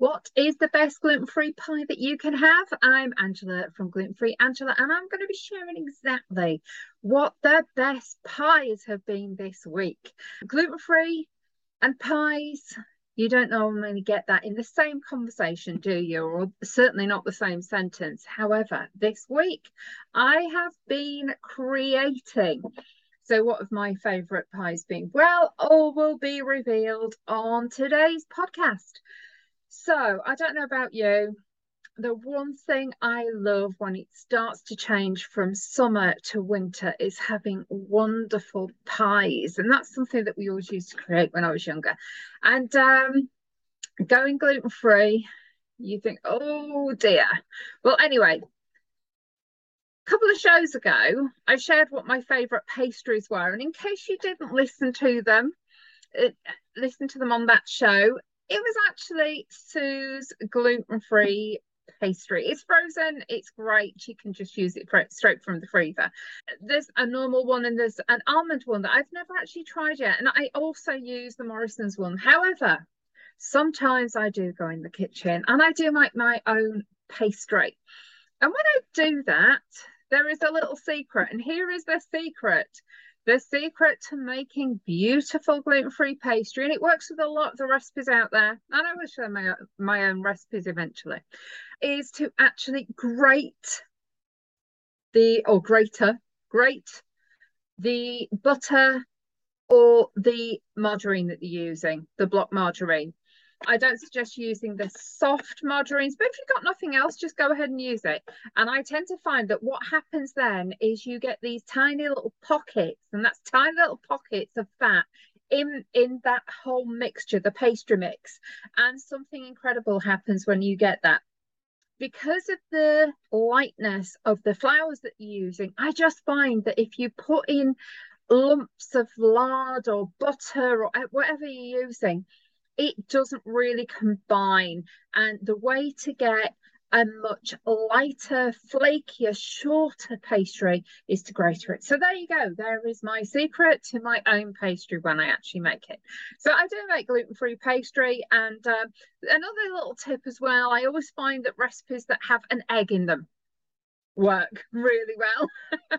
What is the best gluten free pie that you can have? I'm Angela from Gluten Free Angela, and I'm going to be sharing exactly what the best pies have been this week. Gluten free and pies, you don't normally get that in the same conversation, do you? Or certainly not the same sentence. However, this week I have been creating. So, what have my favourite pies been? Well, all will be revealed on today's podcast. So I don't know about you. The one thing I love when it starts to change from summer to winter is having wonderful pies. And that's something that we always used to create when I was younger. And um, going gluten free, you think, oh dear. Well, anyway, a couple of shows ago, I shared what my favourite pastries were. And in case you didn't listen to them, it, listen to them on that show, it was actually Sue's gluten free pastry. It's frozen, it's great. You can just use it straight from the freezer. There's a normal one and there's an almond one that I've never actually tried yet. And I also use the Morrison's one. However, sometimes I do go in the kitchen and I do make my own pastry. And when I do that, there is a little secret. And here is the secret the secret to making beautiful gluten-free pastry, and it works with a lot of the recipes out there, and I will share my, my own recipes eventually, is to actually grate the, or grater, grate the butter or the margarine that you're using, the block margarine. I don't suggest using the soft margarines, but if you've got nothing else, just go ahead and use it. And I tend to find that what happens then is you get these tiny little pockets, and that's tiny little pockets of fat in in that whole mixture, the pastry mix. And something incredible happens when you get that. Because of the lightness of the flours that you're using, I just find that if you put in lumps of lard or butter or uh, whatever you're using, it doesn't really combine. And the way to get a much lighter, flakier, shorter pastry is to grate it. So there you go. There is my secret to my own pastry when I actually make it. So I do make gluten-free pastry. And uh, another little tip as well, I always find that recipes that have an egg in them work really well.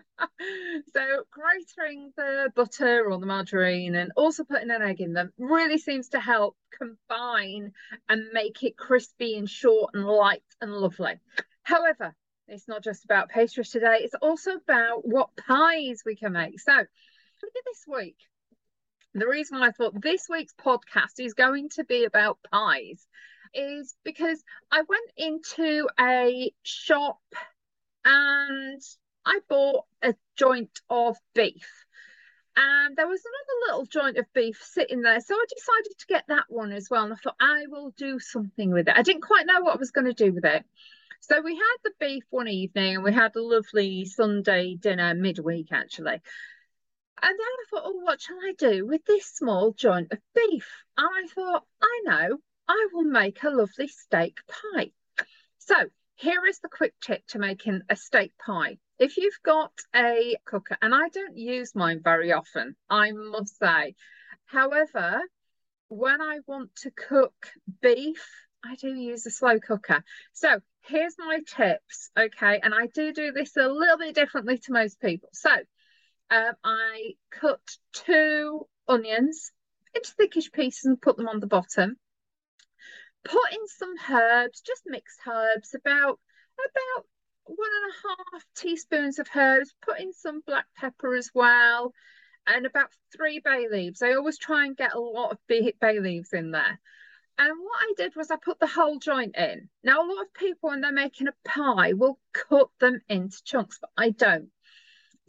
so grating the butter or the margarine and also putting an egg in them really seems to help combine and make it crispy and short and light and lovely. However, it's not just about pastries today, it's also about what pies we can make. So look at this week. The reason I thought this week's podcast is going to be about pies is because I went into a shop and I bought a joint of beef. And there was another little joint of beef sitting there. So I decided to get that one as well. And I thought, I will do something with it. I didn't quite know what I was going to do with it. So we had the beef one evening and we had a lovely Sunday dinner midweek, actually. And then I thought, oh, what shall I do with this small joint of beef? And I thought, I know, I will make a lovely steak pie. So here is the quick tip to making a steak pie. If you've got a cooker, and I don't use mine very often, I must say. However, when I want to cook beef, I do use a slow cooker. So here's my tips, okay? And I do do this a little bit differently to most people. So um, I cut two onions into thickish pieces and put them on the bottom put in some herbs, just mixed herbs, about about one and a half teaspoons of herbs, put in some black pepper as well, and about three bay leaves. I always try and get a lot of bay, leaves in there. And what I did was I put the whole joint in. Now, a lot of people, when they're making a pie, will cut them into chunks, but I don't.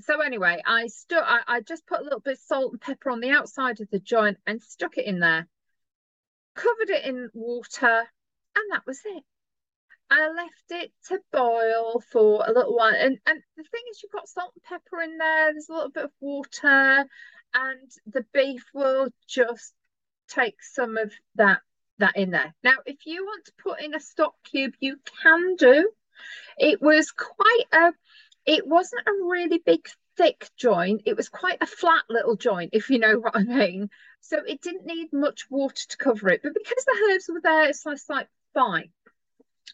So anyway, I stuck. I, I just put a little bit of salt and pepper on the outside of the joint and stuck it in there covered it in water, and that was it. I left it to boil for a little while. And, and the thing is, you've got salt and pepper in there, there's a little bit of water, and the beef will just take some of that that in there. Now, if you want to put in a stock cube, you can do. It was quite a it wasn't a really big thick joint. It was quite a flat little joint, if you know what I mean. So it didn't need much water to cover it. But because the herbs were there, it's like fine.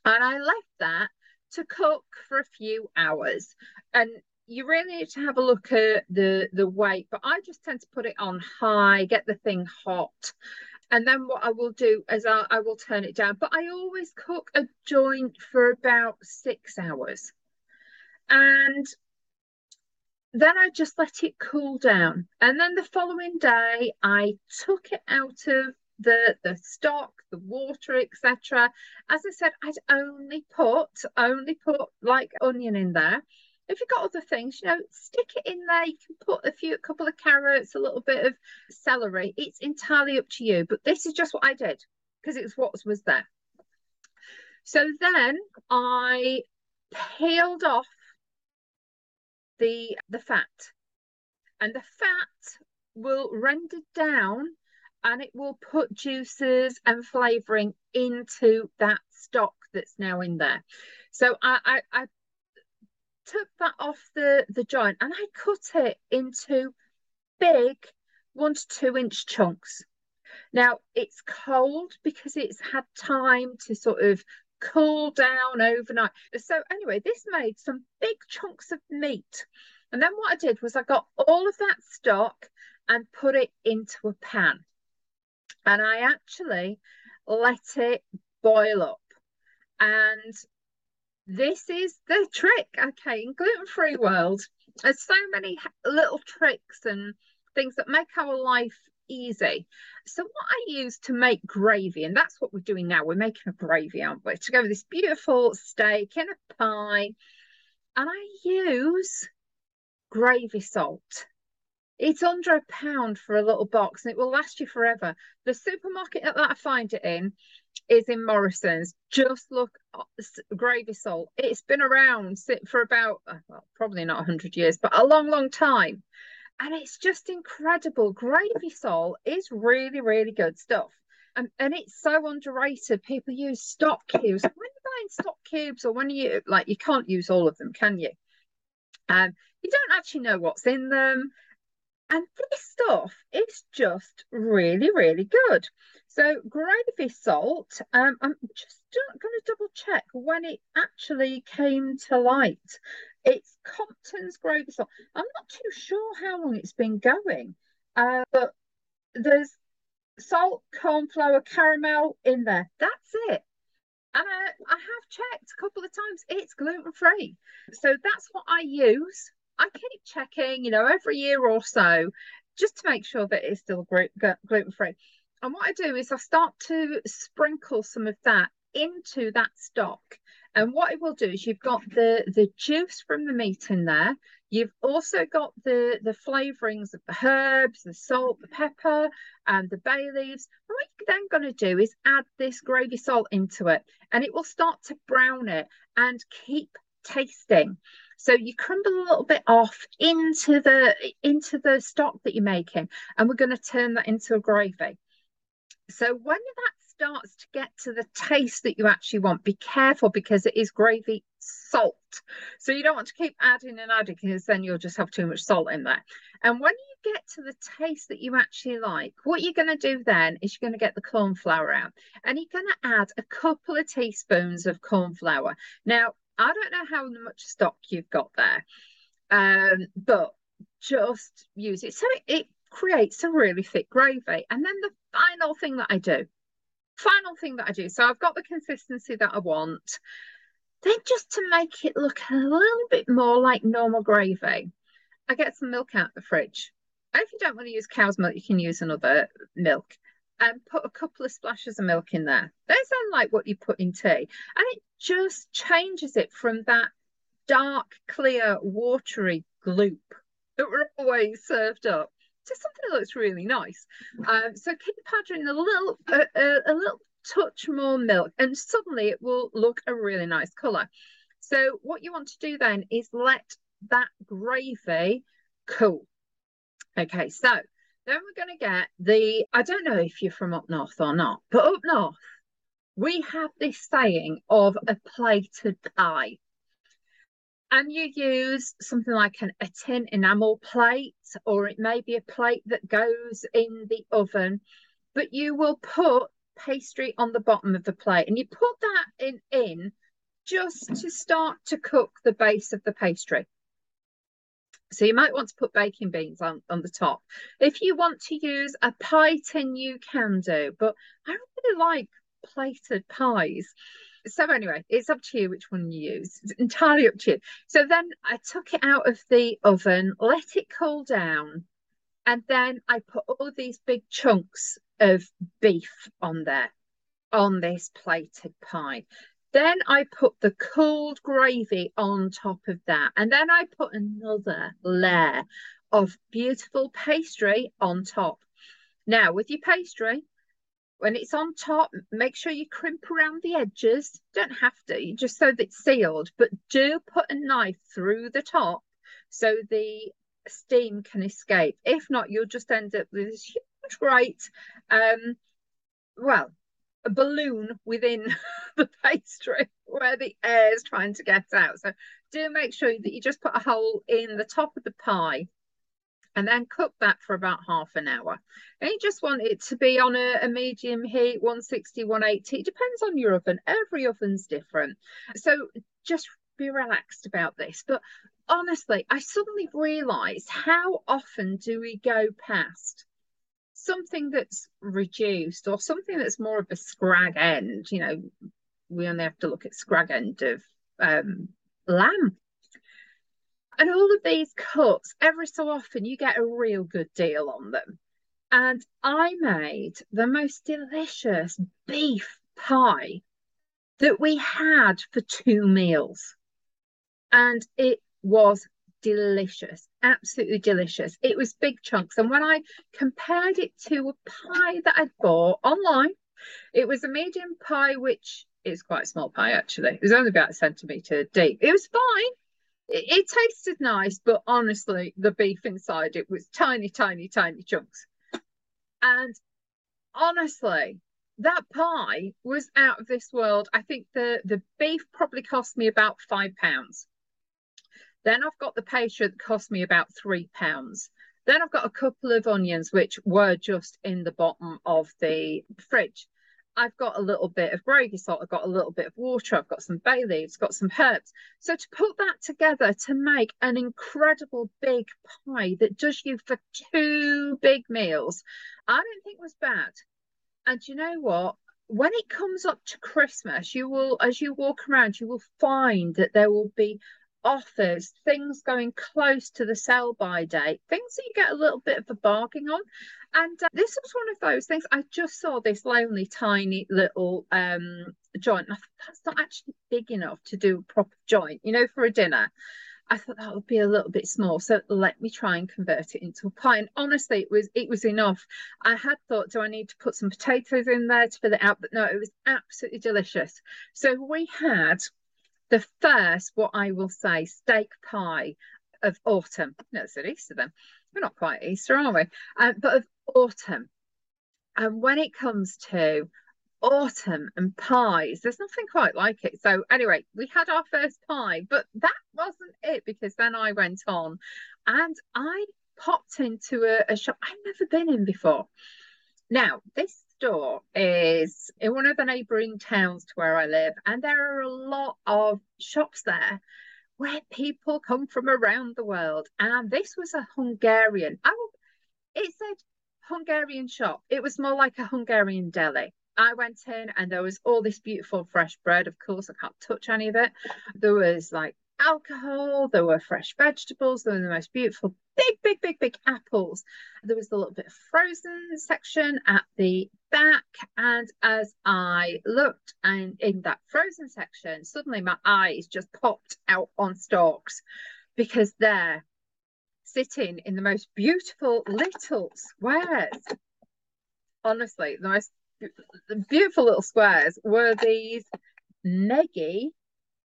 And I left that to cook for a few hours. And you really need to have a look at the the weight, but I just tend to put it on high, get the thing hot. And then what I will do is I, I will turn it down. But I always cook a joint for about six hours. And then I just let it cool down. And then the following day, I took it out of the the stock, the water, etc. As I said, I'd only put only put like onion in there. If you've got other things, you know, stick it in there. You can put a few, a couple of carrots, a little bit of celery. It's entirely up to you. But this is just what I did because it's what was there. So then I peeled off the the fat, and the fat will render down and it will put juices and flavoring into that stock that's now in there. So I, I, I took that off the, the joint and I cut it into big one to two inch chunks. Now it's cold because it's had time to sort of cool down overnight. So anyway, this made some big chunks of meat. And then what I did was I got all of that stock and put it into a pan and I actually let it boil up. And this is the trick, okay, in gluten-free world, there's so many little tricks and things that make our life easy. So what I use to make gravy, and that's what we're doing now, we're making a gravy, aren't we? To go with this beautiful steak in a pie. And I use gravy salt. It's under a pound for a little box and it will last you forever. The supermarket that I find it in is in Morrison's. Just look, uh, gravy salt. It's been around for about, uh, well, probably not 100 years, but a long, long time. And it's just incredible. Gravy salt is really, really good stuff. And, and it's so underrated. People use stock cubes. When you're buying stock cubes or when you, like, you can't use all of them, can you? Um, you don't actually know what's in them. And this stuff is just really, really good. So gravy salt, um, I'm just going to double check when it actually came to light. It's Compton's gravy salt. I'm not too sure how long it's been going, uh, but there's salt, corn flour, caramel in there. That's it. And I, I have checked a couple of times. It's gluten free. So that's what I use I keep checking, you know, every year or so, just to make sure that it's still gluten free. And what I do is I start to sprinkle some of that into that stock. And what it will do is you've got the the juice from the meat in there. You've also got the the flavorings of the herbs, the salt, the pepper, and the bay leaves. And what you're then going to do is add this gravy salt into it, and it will start to brown it and keep tasting. So you crumble a little bit off into the into the stock that you're making, and we're going to turn that into a gravy. So when that starts to get to the taste that you actually want, be careful because it is gravy salt. So you don't want to keep adding and adding because then you'll just have too much salt in there. And when you get to the taste that you actually like, what you're going to do then is you're going to get the corn flour out and you're going to add a couple of teaspoons of corn flour. Now, I don't know how much stock you've got there, um, but just use it. So it, it creates a really thick gravy. And then the final thing that I do, final thing that I do, so I've got the consistency that I want. Then just to make it look a little bit more like normal gravy, I get some milk out the fridge. If you don't want to use cow's milk, you can use another milk and put a couple of splashes of milk in there. That's are like what you put in tea. And it just changes it from that dark, clear, watery gloop that we're always served up to something that looks really nice. Um, so keep adding a little, uh, uh, a little touch more milk, and suddenly it will look a really nice colour. So what you want to do then is let that gravy cool. Okay, so then we're going to get the, I don't know if you're from up north or not, but up north, we have this saying of a plated pie. And you use something like an, a tin enamel plate, or it may be a plate that goes in the oven, but you will put pastry on the bottom of the plate and you put that in in just to start to cook the base of the pastry. So you might want to put baking beans on, on the top. If you want to use a pie tin, you can do, but I really like plated pies. So anyway, it's up to you which one you use. It's entirely up to you. So then I took it out of the oven, let it cool down, and then I put all these big chunks of beef on there on this plated pie. Then I put the cold gravy on top of that. And then I put another layer of beautiful pastry on top. Now, with your pastry, when it's on top, make sure you crimp around the edges. Don't have to, just so that it's sealed, but do put a knife through the top so the steam can escape. If not, you'll just end up with this huge great. Um, well, a balloon within the pastry where the air is trying to get out. So do make sure that you just put a hole in the top of the pie and then cook that for about half an hour. And you just want it to be on a, a, medium heat, 160, 180. It depends on your oven. Every oven's different. So just be relaxed about this. But honestly, I suddenly realised how often do we go past something that's reduced or something that's more of a scrag end, you know, we only have to look at scrag end of um, lamb. And all of these cuts, every so often, you get a real good deal on them. And I made the most delicious beef pie that we had for two meals. And it was delicious, absolutely delicious. It was big chunks. And when I compared it to a pie that I'd bought online, it was a medium pie, which is quite a small pie actually. It was only about a centimetre deep. It was fine. It, it tasted nice, but honestly, the beef inside it was tiny, tiny, tiny chunks. And honestly, that pie was out of this world. I think the the beef probably cost me about five pounds. Then I've got the pastry that cost me about three pounds. Then I've got a couple of onions which were just in the bottom of the fridge. I've got a little bit of gravy salt, I've got a little bit of water, I've got some bay leaves, got some herbs. So to put that together to make an incredible big pie that does you for two big meals, I don't think was bad. And you know what? When it comes up to Christmas, you will, as you walk around, you will find that there will be offers, things going close to the sell by date, things that you get a little bit of a bargain on. And uh, this was one of those things. I just saw this lonely, tiny little um, joint. I thought that's not actually big enough to do a proper joint, you know, for a dinner. I thought that would be a little bit small, so let me try and convert it into a pie. And honestly, it was it was enough. I had thought, do I need to put some potatoes in there to fill it out? But no, it was absolutely delicious. So we had the first, what I will say, steak pie of autumn. No, it's at Easter then. We're not quite Easter, are we? Um, but of autumn. And when it comes to autumn and pies, there's nothing quite like it. So, anyway, we had our first pie, but that wasn't it because then I went on and I popped into a, a shop I've never been in before. Now, this store is in one of the neighbouring towns to where I live, and there are a lot of shops there where people come from around the world. And this was a Hungarian. Oh, it said Hungarian shop. It was more like a Hungarian deli. I went in and there was all this beautiful fresh bread. Of course, I can't touch any of it. There was like alcohol, there were fresh vegetables, there were the most beautiful big, big, big, big apples. There was a little bit of frozen section at the back. And as I looked and in that frozen section, suddenly my eyes just popped out on stalks because there, sitting in the most beautiful little squares, honestly, the most beautiful little squares were these Meggy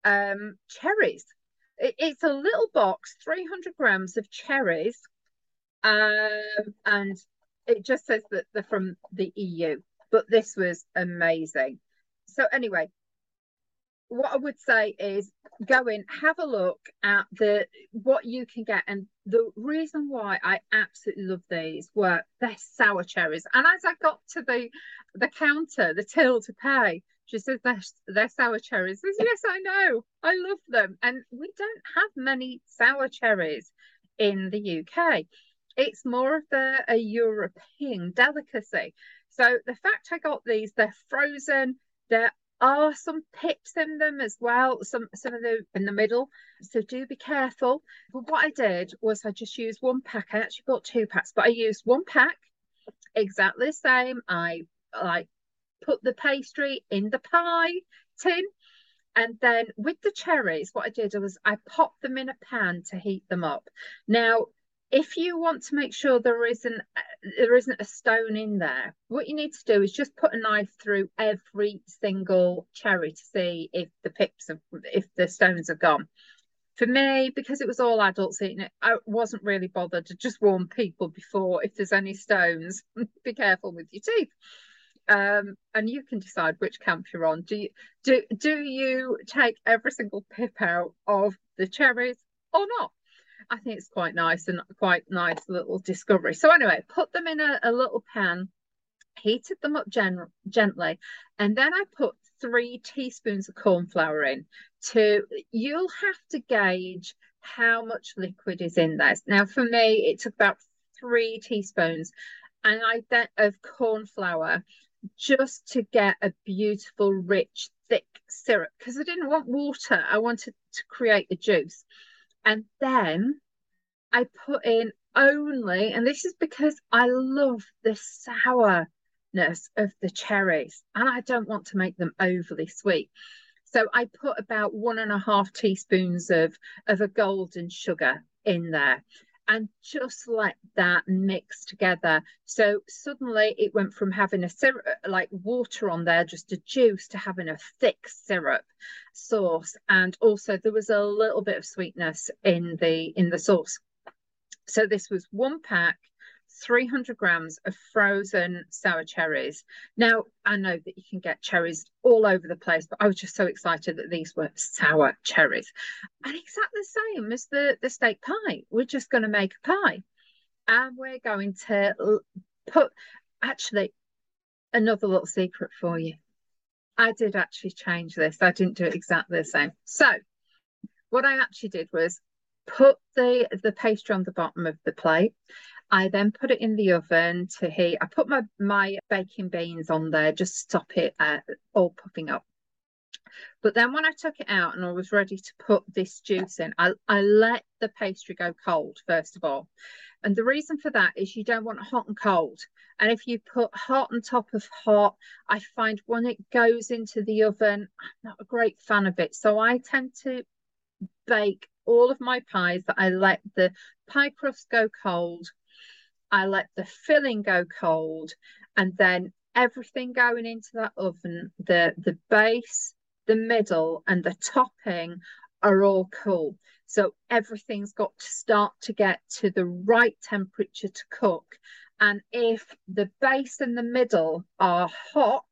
um, cherries it's a little box, 300 grams of cherries, um, and it just says that they're from the EU. But this was amazing. So anyway, what I would say is go in, have a look at the what you can get. And the reason why I absolutely love these were they're sour cherries. And as I got to the the counter, the till to pay. She says they're, they're sour cherries. Says, yes, I know. I love them. And we don't have many sour cherries in the UK. It's more of a, a European delicacy. So the fact I got these, they're frozen. There are some pips in them as well. Some some of them in the middle. So do be careful. But what I did was I just used one pack. I actually bought two packs, but I used one pack exactly the same. I like put the pastry in the pie tin. And then with the cherries, what I did was I popped them in a pan to heat them up. Now, if you want to make sure there isn't there isn't a stone in there, what you need to do is just put a knife through every single cherry to see if the pips have if the stones are gone. For me, because it was all adults eating it, I wasn't really bothered to just warn people before if there's any stones, be careful with your teeth um, and you can decide which camp you're on. Do you do do you take every single pip out of the cherries or not? I think it's quite nice and quite nice little discovery. So anyway, put them in a, a little pan, heated them up gen- gently, and then I put three teaspoons of corn flour in. To you'll have to gauge how much liquid is in there. Now for me, it took about three teaspoons, and I then of corn flour just to get a beautiful, rich, thick syrup because I didn't want water. I wanted to create the juice. And then I put in only, and this is because I love the sourness of the cherries and I don't want to make them overly sweet. So I put about one and a half teaspoons of, of a golden sugar in there and just let that mix together. So suddenly it went from having a syrup, uh, like water on there, just a juice, to having a thick syrup sauce. And also there was a little bit of sweetness in the in the sauce. So this was one pack 300 grams of frozen sour cherries. Now, I know that you can get cherries all over the place, but I was just so excited that these were sour cherries. And exactly the same as the, the steak pie. We're just going to make a pie. And we're going to put, actually, another little secret for you. I did actually change this. I didn't do it exactly the same. So what I actually did was put the the pastry on the bottom of the plate I then put it in the oven to heat. I put my, my baking beans on there, just to stop it uh, all puffing up. But then when I took it out and I was ready to put this juice in, I, I let the pastry go cold, first of all. And the reason for that is you don't want hot and cold. And if you put hot on top of hot, I find when it goes into the oven, I'm not a great fan of it. So I tend to bake all of my pies that I let the pie crust go cold I let the filling go cold and then everything going into that oven, the, the base, the middle and the topping are all cool. So everything's got to start to get to the right temperature to cook. And if the base and the middle are hot,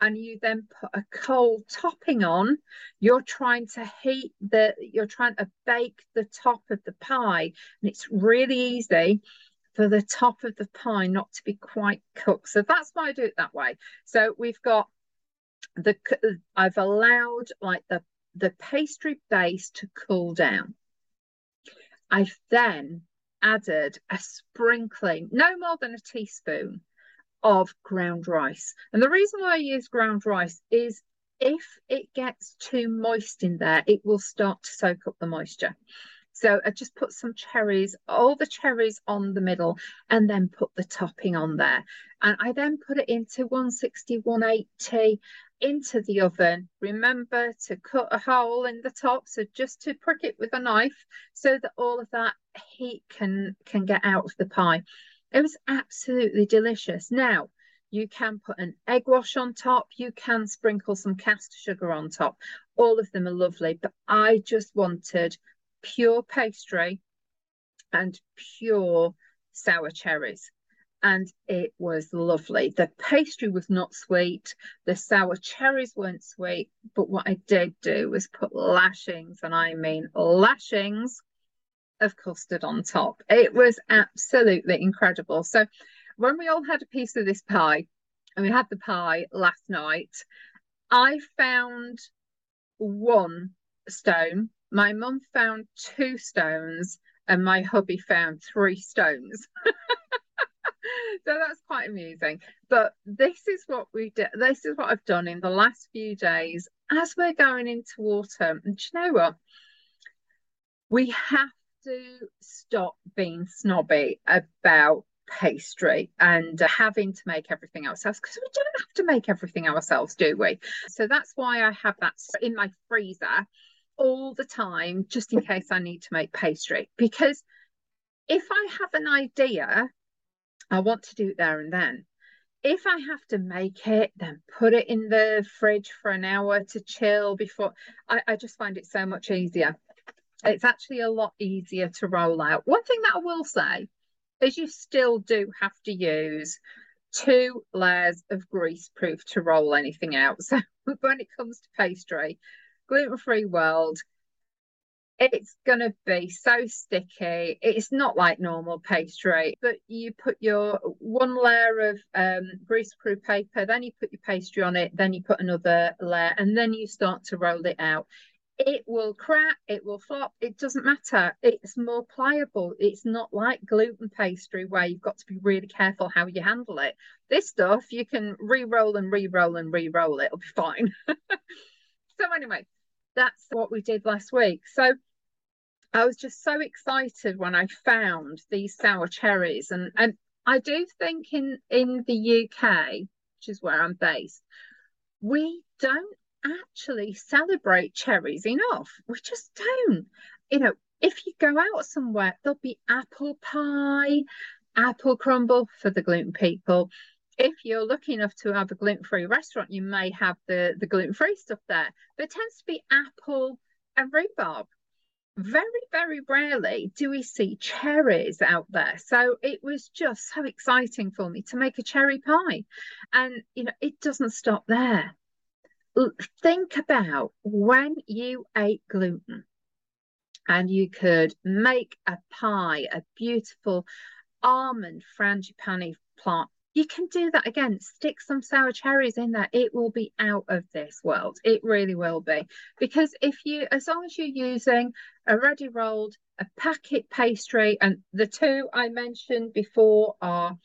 and you then put a cold topping on, you're trying to heat the, you're trying to bake the top of the pie. And it's really easy for the top of the pie not to be quite cooked. So that's why I do it that way. So we've got the, I've allowed like the, the pastry base to cool down. I've then added a sprinkling, no more than a teaspoon of ground rice. And the reason why I use ground rice is if it gets too moist in there, it will start to soak up the moisture. So I just put some cherries, all the cherries on the middle, and then put the topping on there. And I then put it into 160, 180 into the oven. Remember to cut a hole in the top, so just to prick it with a knife so that all of that heat can, can get out of the pie. It was absolutely delicious. Now, you can put an egg wash on top. You can sprinkle some caster sugar on top. All of them are lovely, but I just wanted pure pastry and pure sour cherries. And it was lovely. The pastry was not sweet. The sour cherries weren't sweet. But what I did do was put lashings, and I mean lashings of custard on top. It was absolutely incredible. So when we all had a piece of this pie, and we had the pie last night. I found one stone. My mum found two stones, and my hubby found three stones. so that's quite amusing. But this is what we did. This is what I've done in the last few days as we're going into autumn. And you know what? We have to stop being snobby about pastry and uh, having to make everything ourselves because we don't have to make everything ourselves, do we? So that's why I have that in my freezer all the time, just in case I need to make pastry. Because if I have an idea, I want to do it there and then. If I have to make it, then put it in the fridge for an hour to chill before, I, I just find it so much easier. It's actually a lot easier to roll out. One thing that I will say is you still do have to use two layers of grease proof to roll anything out. So when it comes to pastry, gluten free world, it's going to be so sticky. It's not like normal pastry, but you put your one layer of um, greaseproof paper, then you put your pastry on it, then you put another layer, and then you start to roll it out. It will crack, it will flop, it doesn't matter. It's more pliable. It's not like gluten pastry where you've got to be really careful how you handle it. This stuff, you can re roll and re roll and re roll, it'll be fine. so, anyway, that's what we did last week. So I was just so excited when I found these sour cherries, and and I do think in in the UK, which is where I'm based, we don't actually celebrate cherries enough. We just don't. You know, if you go out somewhere, there'll be apple pie, apple crumble for the gluten people. If you're lucky enough to have a gluten-free restaurant, you may have the, the gluten-free stuff there. But it tends to be apple and rhubarb very, very rarely do we see cherries out there. So it was just so exciting for me to make a cherry pie. And, you know, it doesn't stop there. Think about when you ate gluten and you could make a pie, a beautiful almond frangipani plant you can do that again. Stick some sour cherries in there. It will be out of this world. It really will be. Because if you, as long as you're using a ready rolled, a packet pastry, and the two I mentioned before are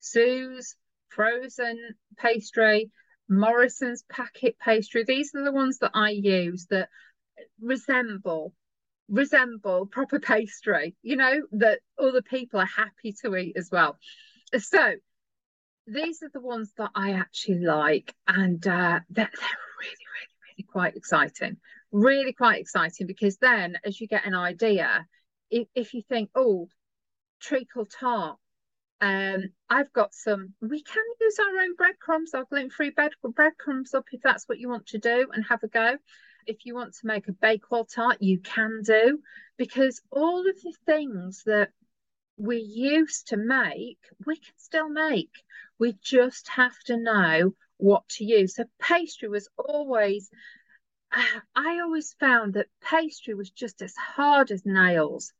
Sue's frozen pastry, Morrison's packet pastry. These are the ones that I use that resemble resemble proper pastry, you know, that other people are happy to eat as well. So these are the ones that I actually like, and uh, they're, they're really, really, really quite exciting. Really quite exciting because then, as you get an idea, if, if you think, oh, treacle tart, um, I've got some. We can use our own breadcrumbs, our gluten-free bread, breadcrumbs up if that's what you want to do, and have a go. If you want to make a bakewell tart, you can do because all of the things that we used to make, we can still make. We just have to know what to use. So pastry was always, I always found that pastry was just as hard as nails.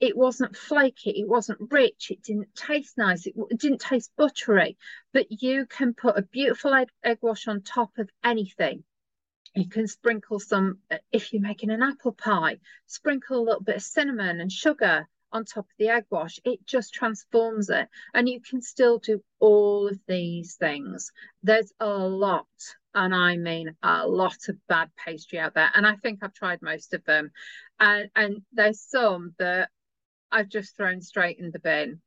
It wasn't flaky, it wasn't rich, it didn't taste nice, it, it didn't taste buttery. But you can put a beautiful egg, egg wash on top of anything. You can sprinkle some, uh, if you're making an apple pie, sprinkle a little bit of cinnamon and sugar on top of the egg wash, it just transforms it. And you can still do all of these things. There's a lot, and I mean a lot of bad pastry out there. And I think I've tried most of them. And, and there's some that I've just thrown straight in the bin.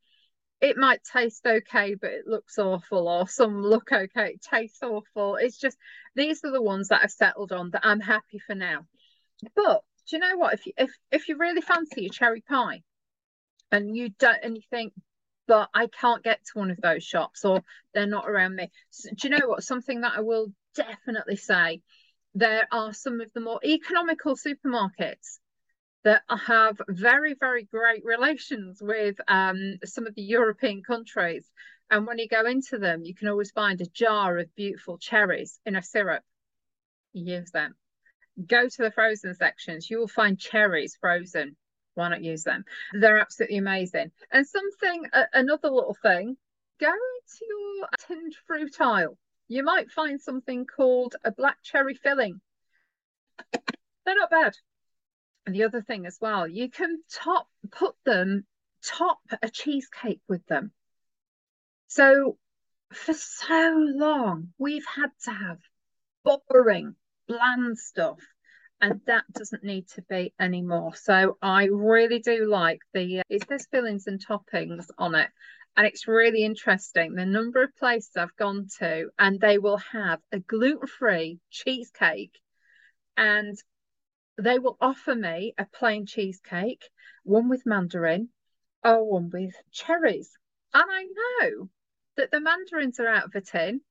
It might taste okay, but it looks awful, or some look okay, it tastes awful. It's just these are the ones that I've settled on that I'm happy for now. But do you know what? If you if if you really fancy a cherry pie, and you don't and you think but I can't get to one of those shops or they're not around me. So, do you know what? Something that I will definitely say there are some of the more economical supermarkets that have very, very great relations with um, some of the European countries. And when you go into them, you can always find a jar of beautiful cherries in a syrup. use them. Go to the frozen sections, you will find cherries frozen why not use them? They're absolutely amazing. And something, another little thing go into your tinned fruit aisle. You might find something called a black cherry filling. They're not bad. And the other thing as well, you can top put them top a cheesecake with them. So for so long, we've had to have boring, bland stuff, and that doesn't need to be anymore. So I really do like the uh, it says fillings and toppings on it, and it's really interesting the number of places I've gone to, and they will have a gluten free cheesecake, and they will offer me a plain cheesecake, one with mandarin, or one with cherries, and I know that the mandarins are out of a tin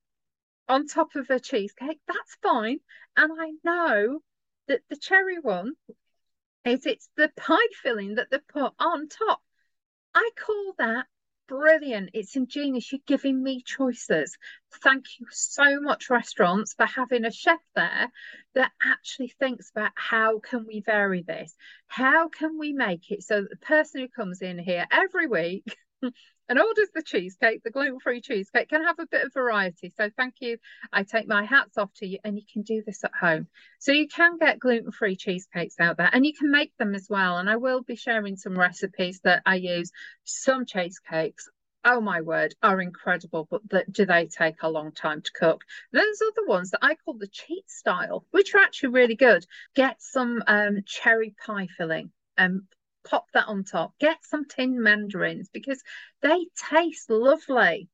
on top of a cheesecake, that's fine. And I know that the cherry one is it's the pie filling that they put on top. I call that brilliant. It's ingenious. You're giving me choices. Thank you so much, restaurants, for having a chef there that actually thinks about how can we vary this? How can we make it so that the person who comes in here every week and orders the cheesecake, the gluten free cheesecake, can have a bit of variety. So, thank you. I take my hats off to you, and you can do this at home. So, you can get gluten free cheesecakes out there, and you can make them as well. And I will be sharing some recipes that I use. Some cheesecakes oh my word, are incredible, but the, do they take a long time to cook? Those are the ones that I call the cheat style, which are actually really good. Get some um, cherry pie filling and pop that on top. Get some tin mandarins because they taste lovely.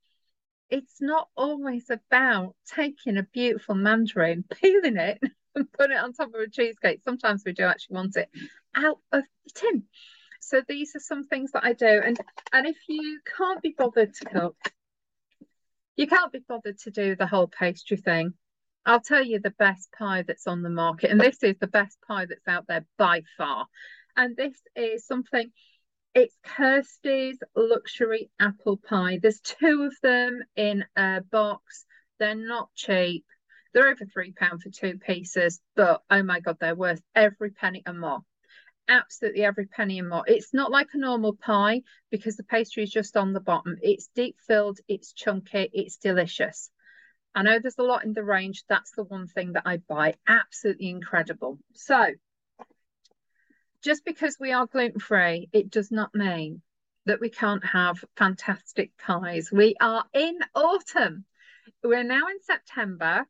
It's not always about taking a beautiful mandarin, peeling it, and putting it on top of a cheesecake. Sometimes we do actually want it out of the tin. So these are some things that I do. And and if you can't be bothered to cook, you can't be bothered to do the whole pastry thing. I'll tell you the best pie that's on the market, and this is the best pie that's out there by far. And this is something, it's Kirsty's Luxury Apple Pie. There's two of them in a box. They're not cheap. They're over £3 for two pieces, but oh my God, they're worth every penny and more. Absolutely every penny and more. It's not like a normal pie because the pastry is just on the bottom. It's deep filled, it's chunky, it's delicious. I know there's a lot in the range. That's the one thing that I buy. Absolutely incredible. So just because we are gluten free, it does not mean that we can't have fantastic pies. We are in autumn. We're now in September.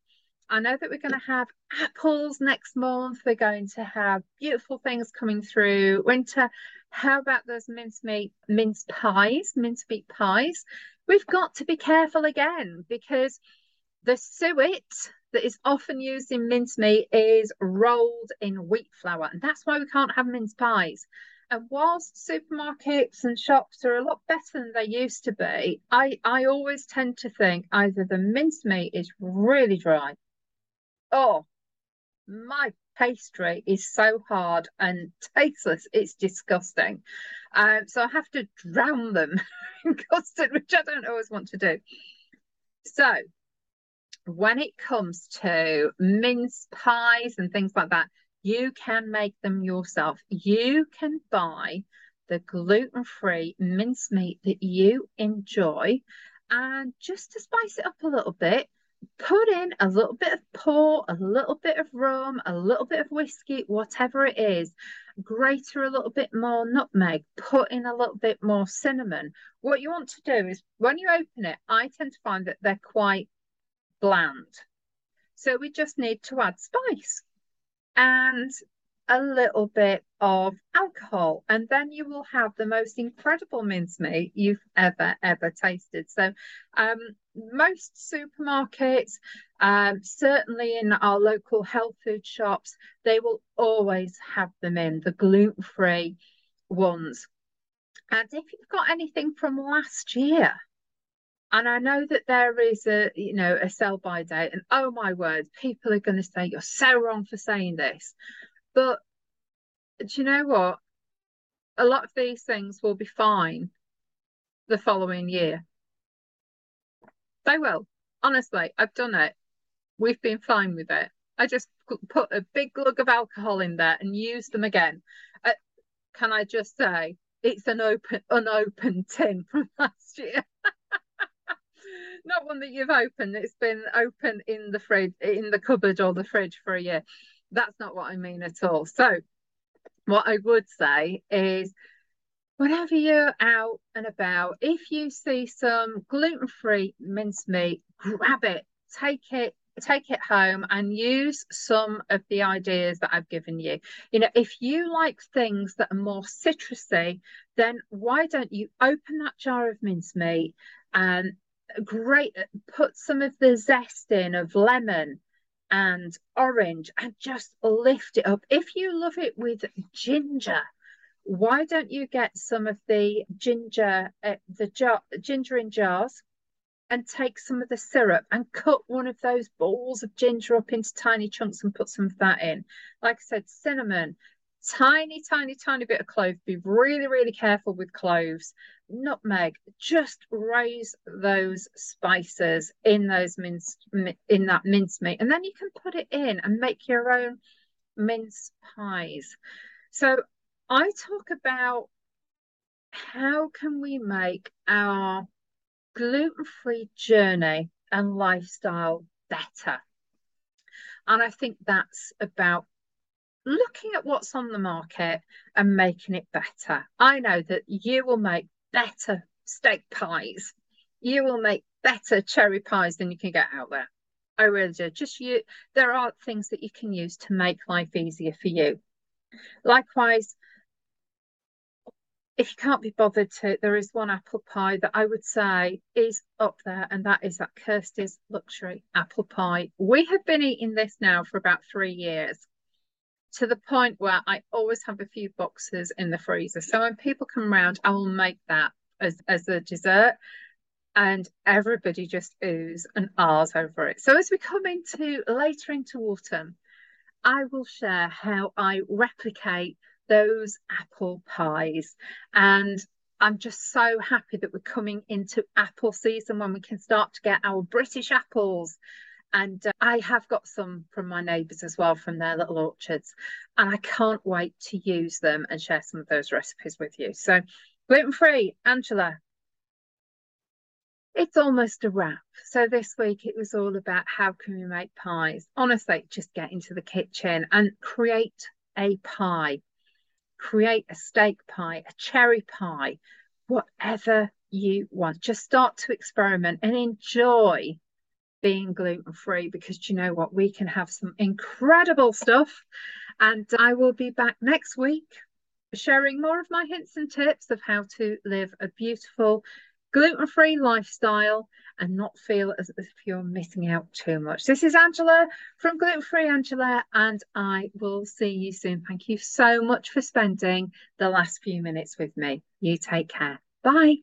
I know that we're going to have apples next month. We're going to have beautiful things coming through. Winter, how about those mincemeat mince pies, mincemeat pies? We've got to be careful again because the suet that is often used in mincemeat is rolled in wheat flour, and that's why we can't have mince pies. And whilst supermarkets and shops are a lot better than they used to be, I, I always tend to think either the mincemeat is really dry. Oh, my pastry is so hard and tasteless, it's disgusting. Um, so I have to drown them in custard, which I don't always want to do. So when it comes to mince pies and things like that, you can make them yourself. You can buy the gluten free mincemeat that you enjoy. And just to spice it up a little bit, put in a little bit of port, a little bit of rum, a little bit of whiskey, whatever it is. Grate a little bit more nutmeg, put in a little bit more cinnamon. What you want to do is when you open it, I tend to find that they're quite bland. So we just need to add spice and a little bit of alcohol, and then you will have the most incredible mincemeat you've ever, ever tasted. So, um, most supermarkets, um, certainly in our local health food shops, they will always have them in the gluten free ones. And if you've got anything from last year, and I know that there is a, you know, a sell by date, and oh my word, people are going to say you're so wrong for saying this. But do you know what? A lot of these things will be fine the following year. They will. Honestly, I've done it. We've been fine with it. I just put a big glug of alcohol in there and use them again. Uh, can I just say it's an open, unopened tin from last year? Not one that you've opened. It's been open in the fridge, in the cupboard or the fridge for a year. That's not what I mean at all. So, what I would say is whenever you're out and about, if you see some gluten free mincemeat, grab it, take it. Take it home and use some of the ideas that I've given you. You know, if you like things that are more citrusy, then why don't you open that jar of mincemeat and great put some of the zest in of lemon and orange and just lift it up. If you love it with ginger, why don't you get some of the ginger, uh, the jar, ginger in jars, and take some of the syrup and cut one of those balls of ginger up into tiny chunks and put some of that in. Like I said, cinnamon, tiny, tiny, tiny bit of clove. Be really, really careful with cloves. Nutmeg. Just raise those spices in those mince in that mince meat, and then you can put it in and make your own mince pies. So I talk about how can we make our gluten-free journey and lifestyle better. And I think that's about looking at what's on the market and making it better. I know that you will make better steak pies. You will make better cherry pies than you can get out there. I really do. Just you, there are things that you can use to make life easier for you. Likewise, if you can't be bothered to, there is one apple pie that I would say is up there, and that is that Kirsty's Luxury Apple Pie. We have been eating this now for about three years to the point where I always have a few boxes in the freezer. So when people come around, I will make that as, as a dessert and everybody just oohs and ahs over it. So as we come into later into autumn, I will share how I replicate those apple pies. And I'm just so happy that we're coming into apple season when we can start to get our British apples and uh, I have got some from my neighbours as well from their little orchards. And I can't wait to use them and share some of those recipes with you. So, gluten free, Angela. It's almost a wrap. So, this week it was all about how can we make pies. Honestly, just get into the kitchen and create a pie, create a steak pie, a cherry pie, whatever you want. Just start to experiment and enjoy being gluten free because you know what? We can have some incredible stuff. And I will be back next week sharing more of my hints and tips of how to live a beautiful gluten free lifestyle and not feel as if you're missing out too much. This is Angela from Gluten Free Angela, and I will see you soon. Thank you so much for spending the last few minutes with me. You take care. Bye.